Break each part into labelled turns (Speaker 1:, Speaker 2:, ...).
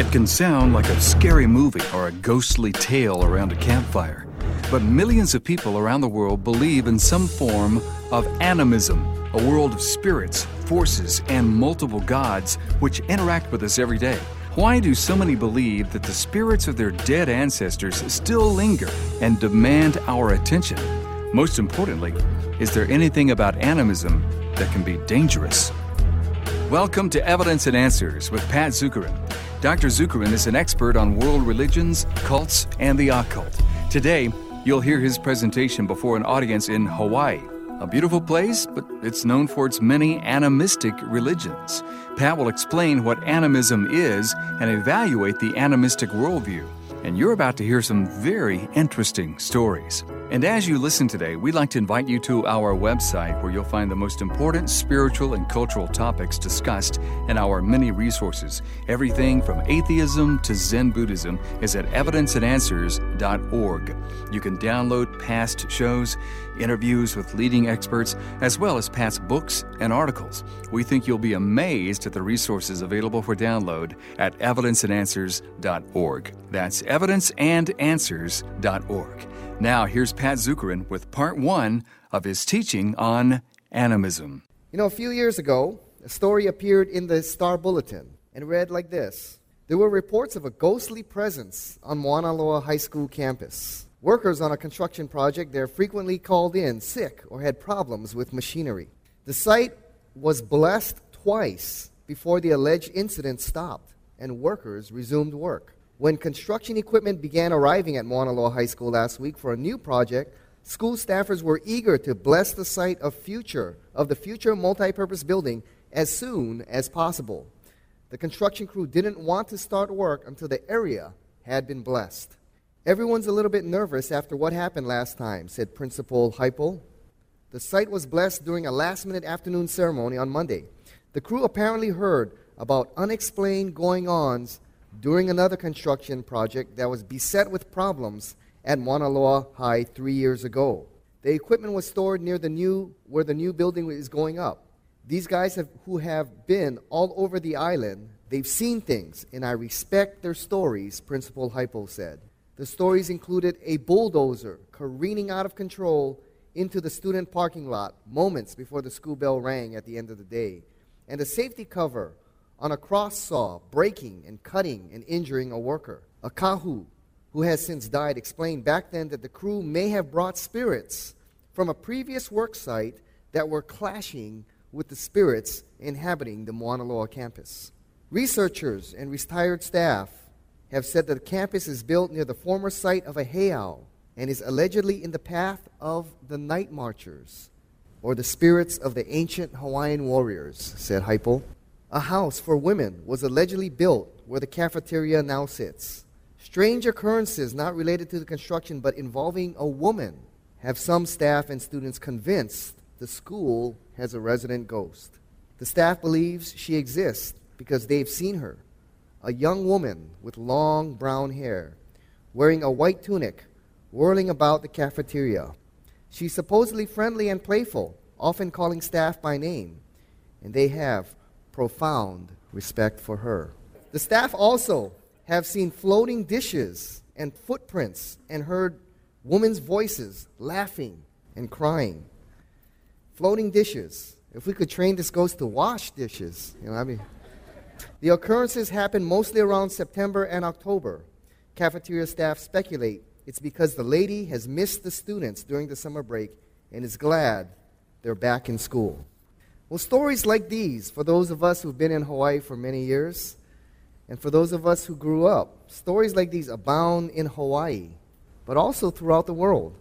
Speaker 1: It can sound like a scary movie or a ghostly tale around a campfire, but millions of people around the world believe in some form of animism, a world of spirits, forces, and multiple gods which interact with us every day. Why do so many believe that the spirits of their dead ancestors still linger and demand our attention? Most importantly, is there anything about animism that can be dangerous? Welcome to Evidence and Answers with Pat Zukeran. Dr. Zukeran is an expert on world religions, cults, and the occult. Today, you'll hear his presentation before an audience in Hawaii. A beautiful place, but it's known for its many animistic religions. Pat will explain what animism is and evaluate the animistic worldview. And you're about to hear some very interesting stories. And as you listen today, we'd like to invite you to our website where you'll find the most important spiritual and cultural topics discussed and our many resources. Everything from atheism to Zen Buddhism is at evidenceandanswers.org. You can download past shows, interviews with leading experts, as well as past books and articles. We think you'll be amazed at the resources available for download at evidenceandanswers.org. That's evidenceandanswers.org. Now, here's Pat Zukeran with part one of his teaching on animism.
Speaker 2: You know, a few years ago, a story appeared in the Star Bulletin and read like this There were reports of a ghostly presence on Moanalua High School campus. Workers on a construction project there frequently called in sick or had problems with machinery. The site was blessed twice before the alleged incident stopped and workers resumed work. When construction equipment began arriving at Moanalua High School last week for a new project, school staffers were eager to bless the site of future of the future multi-purpose building as soon as possible. The construction crew didn't want to start work until the area had been blessed. Everyone's a little bit nervous after what happened last time, said Principal Heupel. The site was blessed during a last minute afternoon ceremony on Monday. The crew apparently heard about unexplained going ons during another construction project that was beset with problems at Moanalua High three years ago. The equipment was stored near the new where the new building is going up. These guys have, who have been all over the island, they've seen things, and I respect their stories, Principal Heupel said. The stories included a bulldozer careening out of control into the student parking lot moments before the school bell rang at the end of the day, and a safety cover on a cross saw, breaking and cutting and injuring a worker. A kahu, who has since died, explained back then that the crew may have brought spirits from a previous work site that were clashing with the spirits inhabiting the Moanalua campus. Researchers and retired staff have said that the campus is built near the former site of a heiau and is allegedly in the path of the night marchers, or the spirits of the ancient Hawaiian warriors, said Heupel. A house for women was allegedly built where the cafeteria now sits. Strange occurrences not related to the construction but involving a woman have some staff and students convinced the school has a resident ghost. The staff believes she exists because they've seen her. A young woman with long brown hair, wearing a white tunic, whirling about the cafeteria. She's supposedly friendly and playful, often calling staff by name, and they have profound respect for her. The staff also have seen floating dishes and footprints and heard women's voices laughing and crying. Floating dishes. If we could train this ghost to wash dishes, you know, I mean. The occurrences happen mostly around September and October. Cafeteria staff speculate it's because the lady has missed the students during the summer break and is glad they're back in school. Well, stories like these, for those of us who've been in Hawaii for many years, and for those of us who grew up, stories like these abound in Hawaii, but also throughout the world.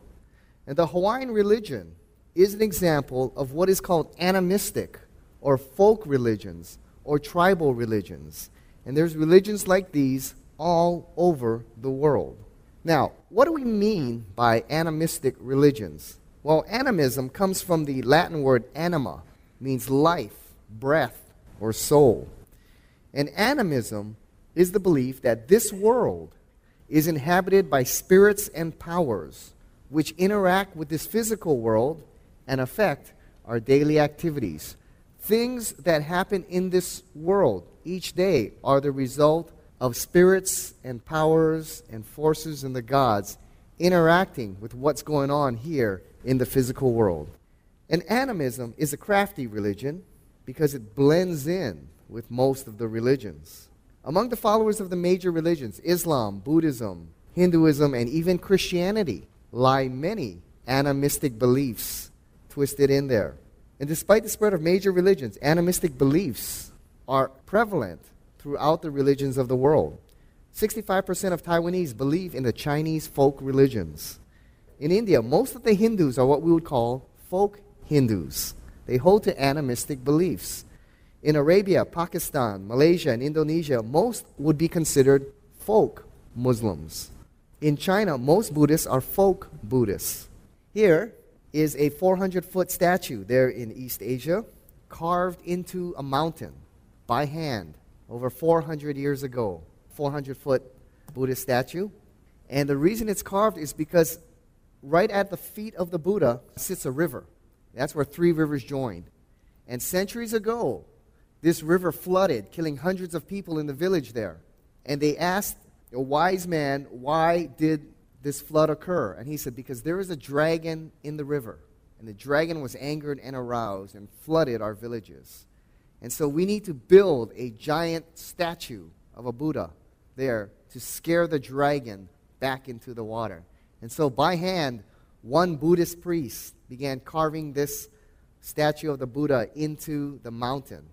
Speaker 2: And the Hawaiian religion is an example of what is called animistic or folk religions or tribal religions. And there's religions like these all over the world. Now, what do we mean by animistic religions? Well, animism comes from the Latin word anima, means life, breath, or soul. And animism is the belief that this world is inhabited by spirits and powers which interact with this physical world and affect our daily activities. Things that happen in this world each day are the result of spirits and powers and forces and the gods interacting with what's going on here in the physical world. And animism is a crafty religion because it blends in with most of the religions. Among the followers of the major religions, Islam, Buddhism, Hinduism, and even Christianity, lie many animistic beliefs twisted in there. And despite the spread of major religions, animistic beliefs are prevalent throughout the religions of the world. 65% of Taiwanese believe in the Chinese folk religions. In India, most of the Hindus are what we would call folk Hindus. They hold to animistic beliefs. In Arabia, Pakistan, Malaysia, and Indonesia, most would be considered folk Muslims. In China, most Buddhists are folk Buddhists. Here is a 400 foot statue there in East Asia, carved into a mountain by hand over 400 years ago. 400 foot Buddhist statue. And the reason it's carved is because right at the feet of the Buddha sits a river. That's where three rivers joined. And centuries ago, this river flooded, killing hundreds of people in the village there. And they asked a wise man, why did this flood occur? And he said, because there is a dragon in the river. And the dragon was angered and aroused and flooded our villages. And so we need to build a giant statue of a Buddha there to scare the dragon back into the water. And so by hand, one Buddhist priest began carving this statue of the Buddha into the mountain.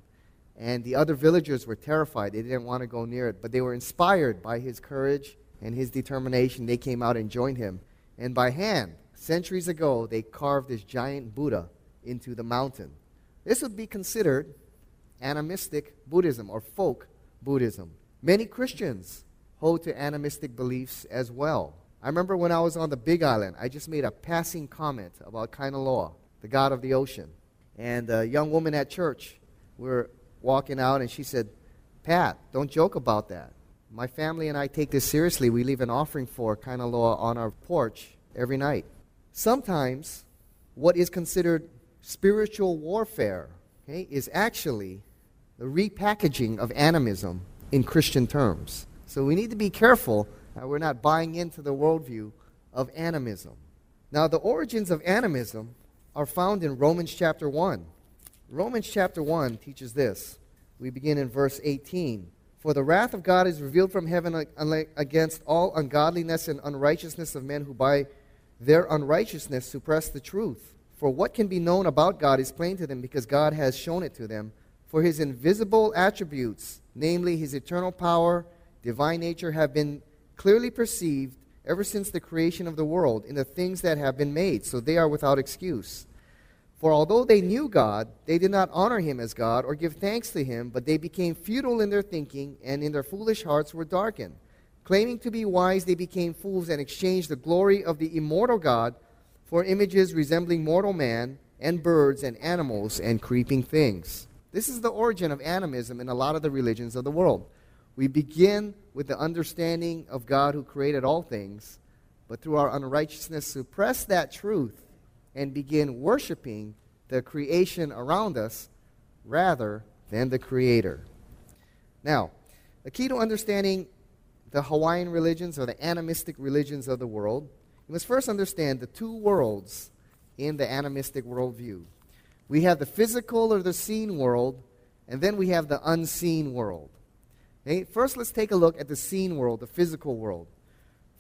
Speaker 2: And the other villagers were terrified. They didn't want to go near it, but they were inspired by his courage and his determination. They came out and joined him. And by hand, centuries ago, they carved this giant Buddha into the mountain. This would be considered animistic Buddhism or folk Buddhism. Many Christians hold to animistic beliefs as well. I remember when I was on the Big Island, I just made a passing comment about Kanaloa, the god of the ocean. And a young woman at church, we were walking out, and she said, Pat, don't joke about that. My family and I take this seriously. We leave an offering for Kanaloa on our porch every night. Sometimes, what is considered spiritual warfare okay, is actually the repackaging of animism in Christian terms. So we need to be careful that we're not buying into the worldview of animism. Now, the origins of animism are found in Romans chapter 1. Romans chapter 1 teaches this. We begin in verse 18. For the wrath of God is revealed from heaven against all ungodliness and unrighteousness of men who by their unrighteousness suppress the truth. For what can be known about God is plain to them because God has shown it to them. For his invisible attributes, namely his eternal power, divine nature, have been clearly perceived ever since the creation of the world in the things that have been made, so they are without excuse. For although they knew God, they did not honor him as God or give thanks to him, but they became futile in their thinking, and in their foolish hearts were darkened. Claiming to be wise, they became fools and exchanged the glory of the immortal God for images resembling mortal man and birds and animals and creeping things. This is the origin of animism in a lot of the religions of the world. We begin with the understanding of God who created all things, but through our unrighteousness suppress that truth and begin worshiping the creation around us rather than the Creator. Now, the key to understanding the Hawaiian religions or the animistic religions of the world, you must first understand the two worlds in the animistic worldview. We have the physical or the seen world, and then we have the unseen world. Okay? First, let's take a look at the seen world, the physical world.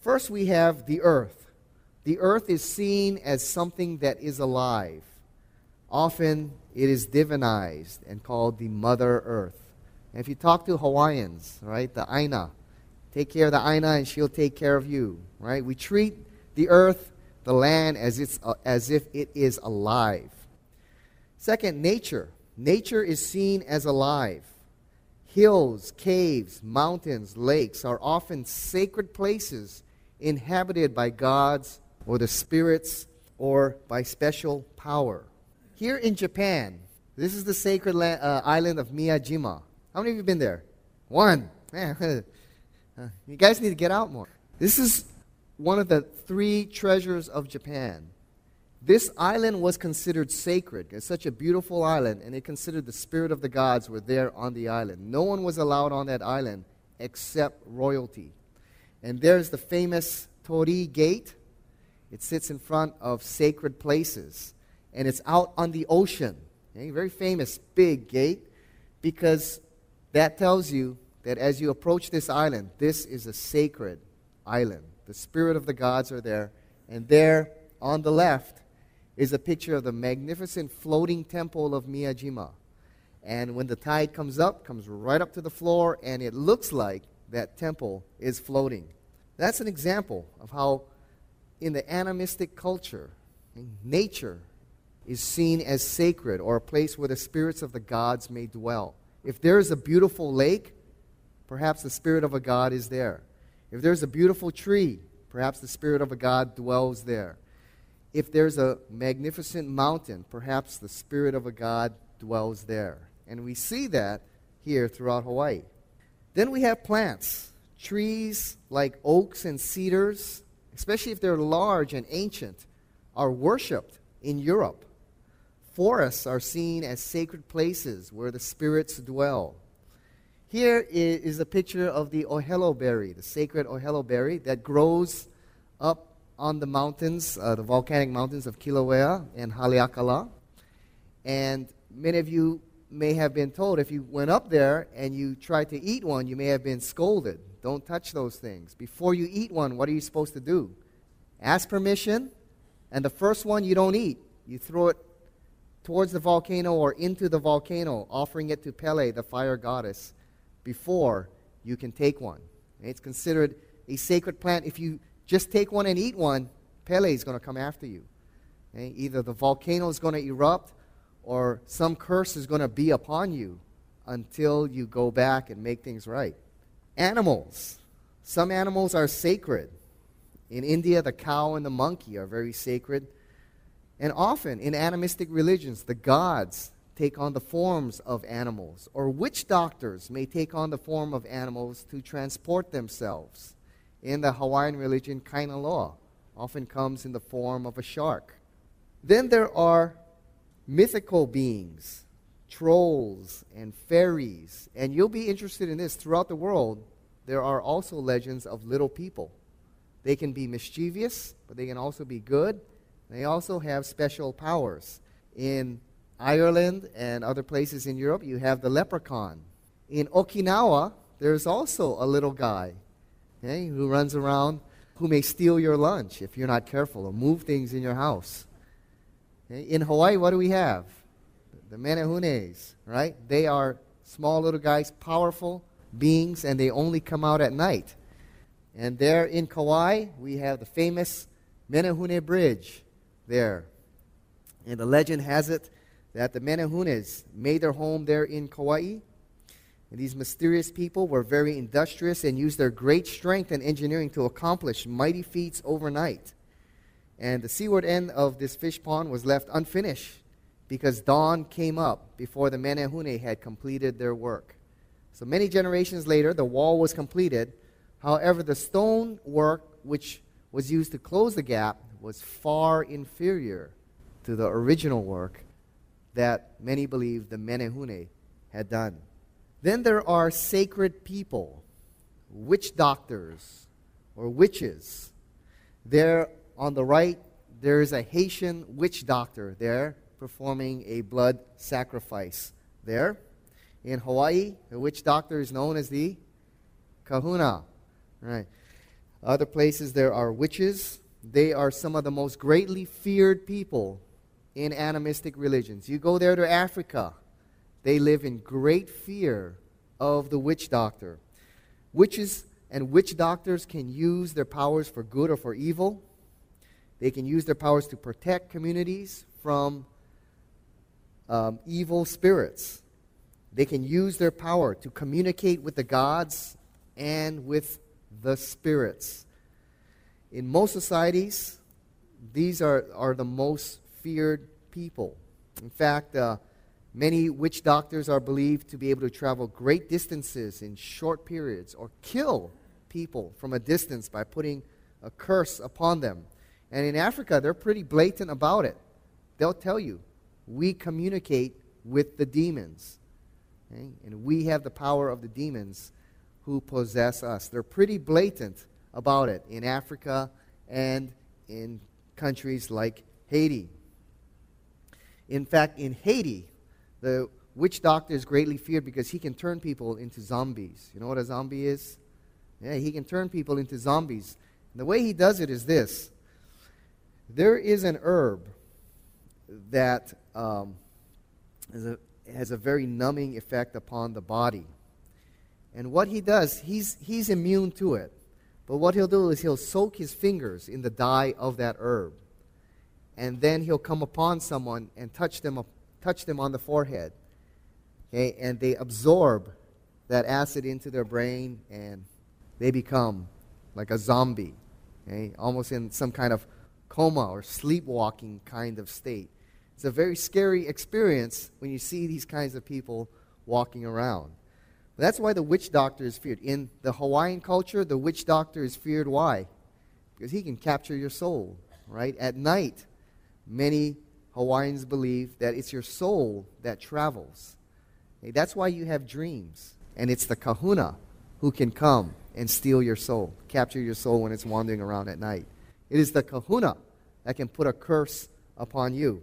Speaker 2: First, we have the earth. The earth is seen as something that is alive. Often, it is divinized and called the Mother Earth. And if you talk to Hawaiians, right, the Aina, take care of the Aina and she'll take care of you, right? We treat the earth, the land, as, it's, uh, as if it is alive. Second, nature. Nature is seen as alive. Hills, caves, mountains, lakes are often sacred places inhabited by gods or the spirits or by special power. Here in Japan, this is the sacred la- uh, island of Miyajima. How many of you been there? One. You guys need to get out more. This is one of the three treasures of Japan. This island was considered sacred. It's such a beautiful island, and it considered the spirit of the gods were there on the island. No one was allowed on that island except royalty. And there's the famous Torii Gate. It sits in front of sacred places, and it's out on the ocean. A very famous big gate because that tells you that as you approach this island, this is a sacred island. The spirit of the gods are there. And there on the left is a picture of the magnificent floating temple of Miyajima. And when the tide comes up, comes right up to the floor, and it looks like that temple is floating. That's an example of how, in the animistic culture, nature is seen as sacred or a place where the spirits of the gods may dwell. If there is a beautiful lake, perhaps the spirit of a god is there. If there's a beautiful tree, perhaps the spirit of a god dwells there. If there's a magnificent mountain, perhaps the spirit of a god dwells there. And we see that here throughout Hawaii. Then we have plants, trees like oaks and cedars, especially if they're large and ancient, are worshipped in Europe. Forests are seen as sacred places where the spirits dwell. Here is a picture of the ohelo berry, the sacred ohelo berry that grows up on the mountains, uh, the volcanic mountains of Kilauea and Haleakala. And many of you may have been told if you went up there and you tried to eat one, you may have been scolded. Don't touch those things. Before you eat one, what are you supposed to do? Ask permission, and the first one you don't eat. You throw it towards the volcano or into the volcano, offering it to Pele, the fire goddess, before you can take one. It's considered a sacred plant. If you just take one and eat one, Pele is going to come after you. Okay? Either the volcano is going to erupt or some curse is going to be upon you until you go back and make things right. Animals. Some animals are sacred. In India, the cow and the monkey are very sacred. And often in animistic religions, the gods take on the forms of animals, or witch doctors may take on the form of animals to transport themselves. In the Hawaiian religion, Kanaloa often comes in the form of a shark. Then there are mythical beings, trolls and fairies. And you'll be interested in this. Throughout the world, there are also legends of little people. They can be mischievous, but they can also be good. They also have special powers. In Ireland and other places in Europe, you have the leprechaun. In Okinawa, there's also a little guy okay, who runs around who may steal your lunch if you're not careful or move things in your house. Okay, in Hawaii, what do we have? The menehunes, right? They are small little guys, powerful beings, and they only come out at night. And there in Kauai, we have the famous Menehune Bridge there. And the legend has it that the Menehunes made their home there in Kauai. And these mysterious people were very industrious and used their great strength and engineering to accomplish mighty feats overnight. And the seaward end of this fish pond was left unfinished because dawn came up before the Menehune had completed their work. So many generations later, the wall was completed. However, the stone work which was used to close the gap was far inferior to the original work that many believe the Menehune had done. Then there are sacred people, witch doctors or witches. There on the right, there is a Haitian witch doctor there performing a blood sacrifice there. In Hawaii, the witch doctor is known as the kahuna. Right. Other places there are witches. They are some of the most greatly feared people in animistic religions. You go there to Africa, they live in great fear of the witch doctor. Witches and witch doctors can use their powers for good or for evil. They can use their powers to protect communities from um, evil spirits. They can use their power to communicate with the gods and with the spirits. In most societies, these are, are the most feared people. In fact, uh, many witch doctors are believed to be able to travel great distances in short periods or kill people from a distance by putting a curse upon them. And in Africa, they're pretty blatant about it. They'll tell you, we communicate with the demons. Okay? And we have the power of the demons who possess us. They're pretty blatant about it in Africa and in countries like Haiti. In fact, in Haiti, the witch doctor is greatly feared because he can turn people into zombies. You know what a zombie is? Yeah, he can turn people into zombies. And the way he does it is this there is an herb that um, a, has a very numbing effect upon the body. And what he does, he's, he's immune to it. But what he'll do is he'll soak his fingers in the dye of that herb. And then he'll come upon someone and touch them, touch them on the forehead. Okay? And they absorb that acid into their brain and they become like a zombie, okay? almost in some kind of coma or sleepwalking kind of state. It's a very scary experience when you see these kinds of people walking around. That's why the witch doctor is feared. In the Hawaiian culture, the witch doctor is feared. Why? Because he can capture your soul, right? At night, many Hawaiians believe that it's your soul that travels. That's why you have dreams. And it's the kahuna who can come and steal your soul, capture your soul when it's wandering around at night. It is the kahuna that can put a curse upon you.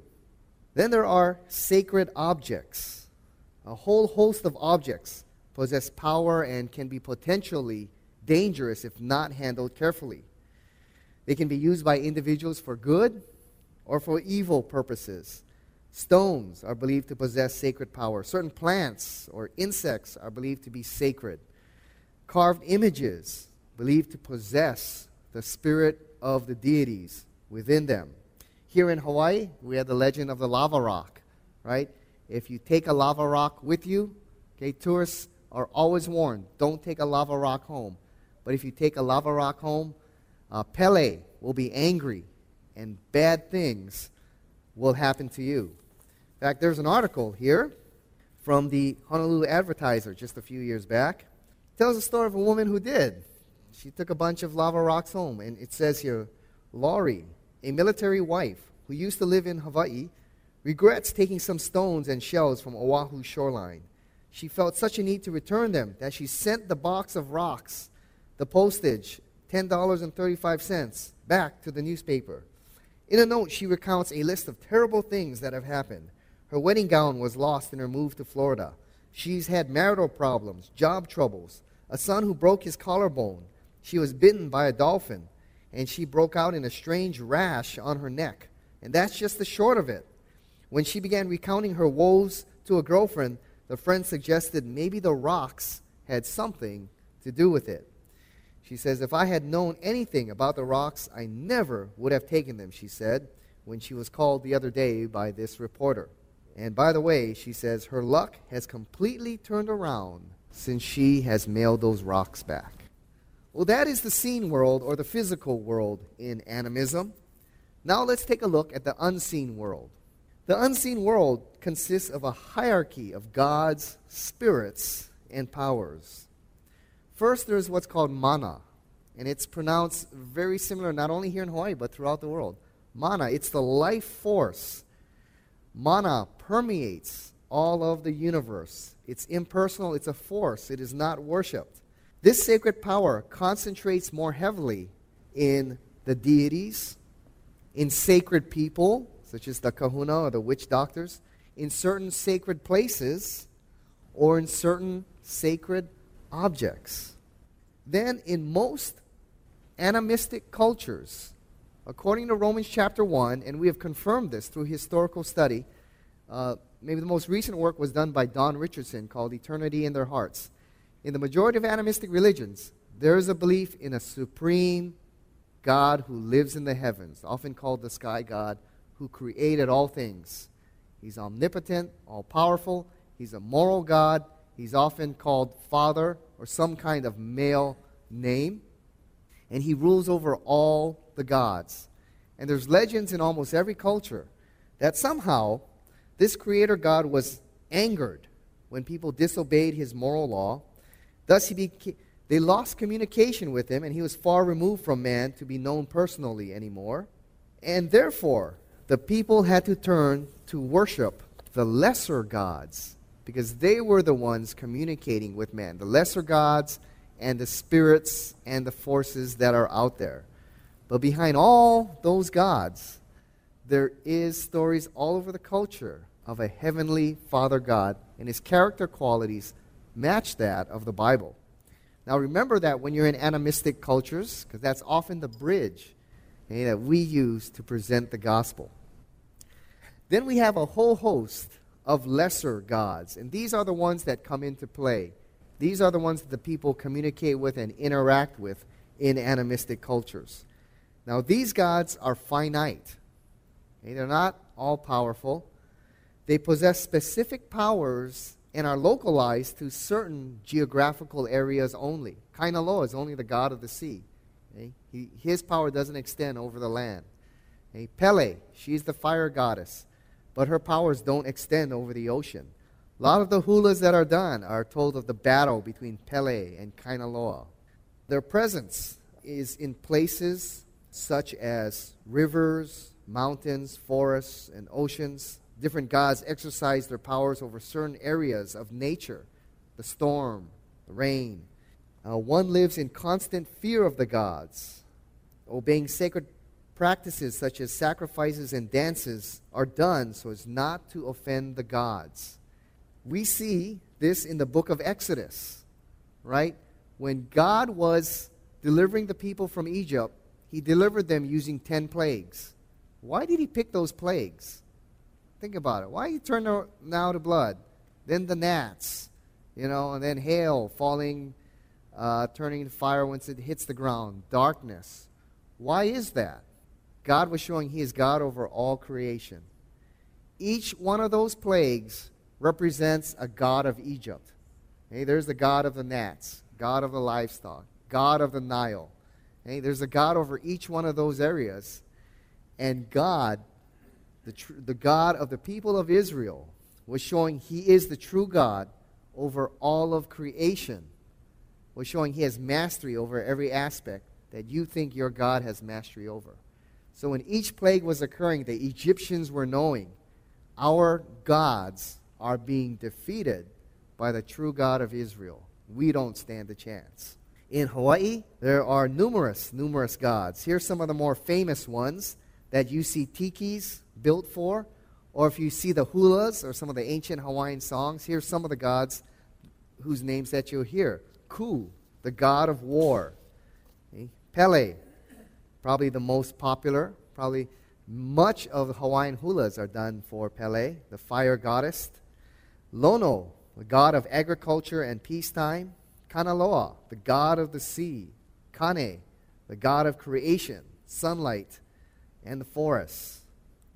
Speaker 2: Then there are sacred objects. A whole host of objects possess power and can be potentially dangerous if not handled carefully. They can be used by individuals for good or for evil purposes. Stones are believed to possess sacred power. Certain plants or insects are believed to be sacred. Carved images believed to possess the spirit of the deities within them. Here in Hawaii, we have the legend of the lava rock, right? If you take a lava rock with you, okay, tourists are always warned don't take a lava rock home. But if you take a lava rock home, uh, Pele will be angry and bad things will happen to you. In fact, there's an article here from the Honolulu Advertiser just a few years back. It tells the story of a woman who did. She took a bunch of lava rocks home, and it says here Laurie, a military wife who used to live in Hawaii, regrets taking some stones and shells from Oahu shoreline. She felt such a need to return them that she sent the box of rocks, the postage, $10.35, back to the newspaper. In a note, she recounts a list of terrible things that have happened. Her wedding gown was lost in her move to Florida. She's had marital problems, job troubles, a son who broke his collarbone. She was bitten by a dolphin, and she broke out in a strange rash on her neck. And that's just the short of it. When she began recounting her woes to a girlfriend, the friend suggested maybe the rocks had something to do with it. She says, If I had known anything about the rocks, I never would have taken them, she said, when she was called the other day by this reporter. And by the way, she says, her luck has completely turned around since she has mailed those rocks back. Well, that is the seen world or the physical world in animism. Now let's take a look at the unseen world. The unseen world consists of a hierarchy of gods, spirits, and powers. First, there's what's called mana, and it's pronounced very similar not only here in Hawaii, but throughout the world. Mana, it's the life force. Mana permeates all of the universe. It's impersonal, it's a force, it is not worshiped. This sacred power concentrates more heavily in the deities, in sacred people, such as the kahuna or the witch doctors, in certain sacred places, or in certain sacred objects. Then, in most animistic cultures, according to Romans chapter 1, and we have confirmed this through historical study, uh, maybe the most recent work was done by Don Richardson called Eternity in Their Hearts. In the majority of animistic religions, there is a belief in a supreme God who lives in the heavens, often called the sky God, who created all things. He's omnipotent, all powerful, he's a moral God, he's often called Father or some kind of male name, and he rules over all the gods. And there's legends in almost every culture that somehow this creator God was angered when people disobeyed his moral law. Thus, he became they lost communication with him, and he was far removed from man to be known personally anymore. And therefore, the people had to turn to worship the lesser gods because they were the ones communicating with man. The lesser gods and the spirits and the forces that are out there. But behind all those gods, there is stories all over the culture of a heavenly Father God, and his character qualities match that of the Bible. Now remember that when you're in animistic cultures, because that's often the bridge okay, that we use to present the gospel. Then we have a whole host of lesser gods, and these are the ones that come into play. These are the ones that the people communicate with and interact with in animistic cultures. Now, these gods are finite. Okay? They're not all powerful. They possess specific powers and are localized to certain geographical areas only. Kanaloa is only the god of the sea. Okay? He, his power doesn't extend over the land. Okay? Pele, she's the fire goddess, but her powers don't extend over the ocean. A lot of the hulas that are done are told of the battle between Pele and Kanaloa. Their presence is in places such as rivers, mountains, forests, and oceans. Different gods exercise their powers over certain areas of nature the storm, the rain. Uh, one lives in constant fear of the gods. Obeying sacred practices such as sacrifices and dances are done so as not to offend the gods. We see this in the book of Exodus, right? When God was delivering the people from Egypt, he delivered them using 10 plagues. Why did he pick those plagues? Think about it. Why he turned now to blood? Then the gnats, you know, and then hail falling, uh, turning into fire once it hits the ground, darkness. Why is that? God was showing he is God over all creation. Each one of those plagues represents a god of Egypt. There's the god of the gnats, god of the livestock, god of the Nile. There's a god over each one of those areas. And God the, tr- the God of the people of Israel, was showing he is the true God over all of creation, was showing he has mastery over every aspect that you think your God has mastery over. So when each plague was occurring, the Egyptians were knowing our gods are being defeated by the true God of Israel. We don't stand a chance. In Hawaii, there are numerous, numerous gods. Here's some of the more famous ones that you see tikis built for, or if you see the hulas or some of the ancient Hawaiian songs, here's some of the gods whose names that you'll hear. Ku, the god of war. Pele, probably the most popular. Probably much of the Hawaiian hulas are done for Pele, the fire goddess. Lono, the god of agriculture and peacetime. Kanaloa, the god of the sea. Kane, the god of creation, sunlight, and the forests.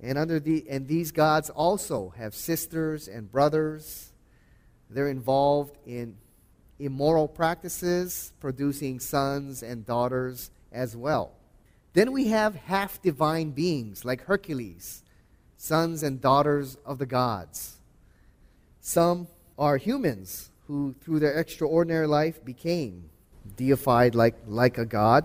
Speaker 2: And, under the, and these gods also have sisters and brothers. They're involved in immoral practices, producing sons and daughters as well. Then we have half divine beings like Hercules, sons and daughters of the gods. Some are humans who, through their extraordinary life, became deified like, like a god.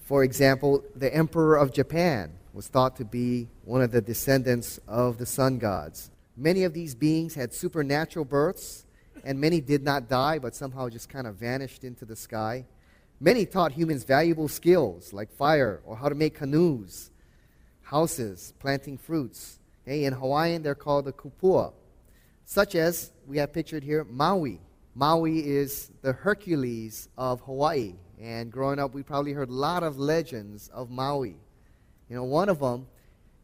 Speaker 2: For example, the Emperor of Japan was thought to be one of the descendants of the sun gods. Many of these beings had supernatural births, and many did not die, but somehow just kind of vanished into the sky. Many taught humans valuable skills like fire or how to make canoes, houses, planting fruits. Okay, in Hawaiian, they're called the kupua, such as we have pictured here Maui. Maui is the Hercules of Hawaii. And growing up, we probably heard a lot of legends of Maui. You know, one of them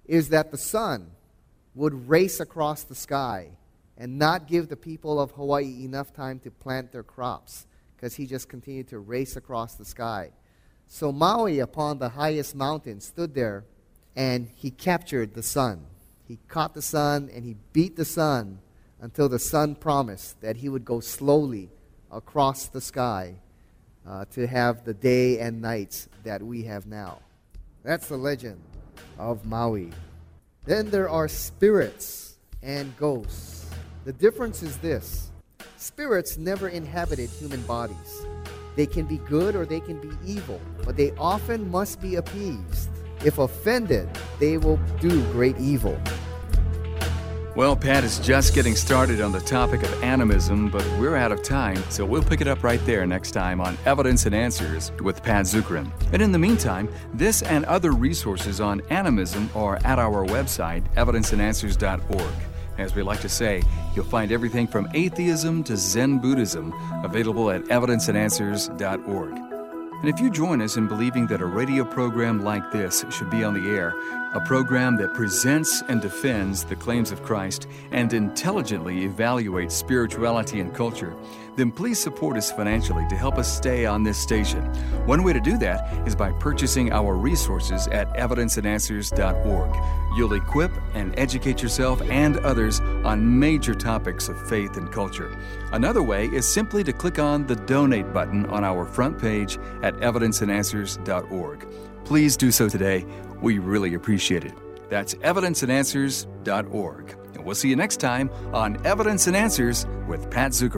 Speaker 2: is that the sun would race across the sky and not give the people of Hawaii enough time to plant their crops because he just continued to race across the sky. So Maui, upon the highest mountain, stood there and he captured the sun. He caught the sun and he beat the sun until the sun promised that he would go slowly across the sky uh, to have the day and nights that we have now. That's the legend of Maui. Then there are spirits and ghosts. The difference is this spirits never inhabited human bodies. They can be good or they can be evil, but they often must be appeased. If offended, they will do great evil.
Speaker 1: Well, Pat is just getting started on the topic of animism, but we're out of time, so we'll pick it up right there next time on Evidence and Answers with Pat Zukeran. And in the meantime, this and other resources on animism are at our website, evidenceandanswers.org. As we like to say, you'll find everything from atheism to Zen Buddhism available at evidenceandanswers.org. And if you join us in believing that a radio program like this should be on the air, a program that presents and defends the claims of Christ and intelligently evaluates spirituality and culture, then please support us financially to help us stay on this station. One way to do that is by purchasing our resources at evidenceandanswers.org. You'll equip and educate yourself and others on major topics of faith and culture. Another way is simply to click on the donate button on our front page at evidenceandanswers.org. Please do so today. We really appreciate it. That's evidenceandanswers.org. And we'll see you next time on Evidence and Answers with Pat Zukeran.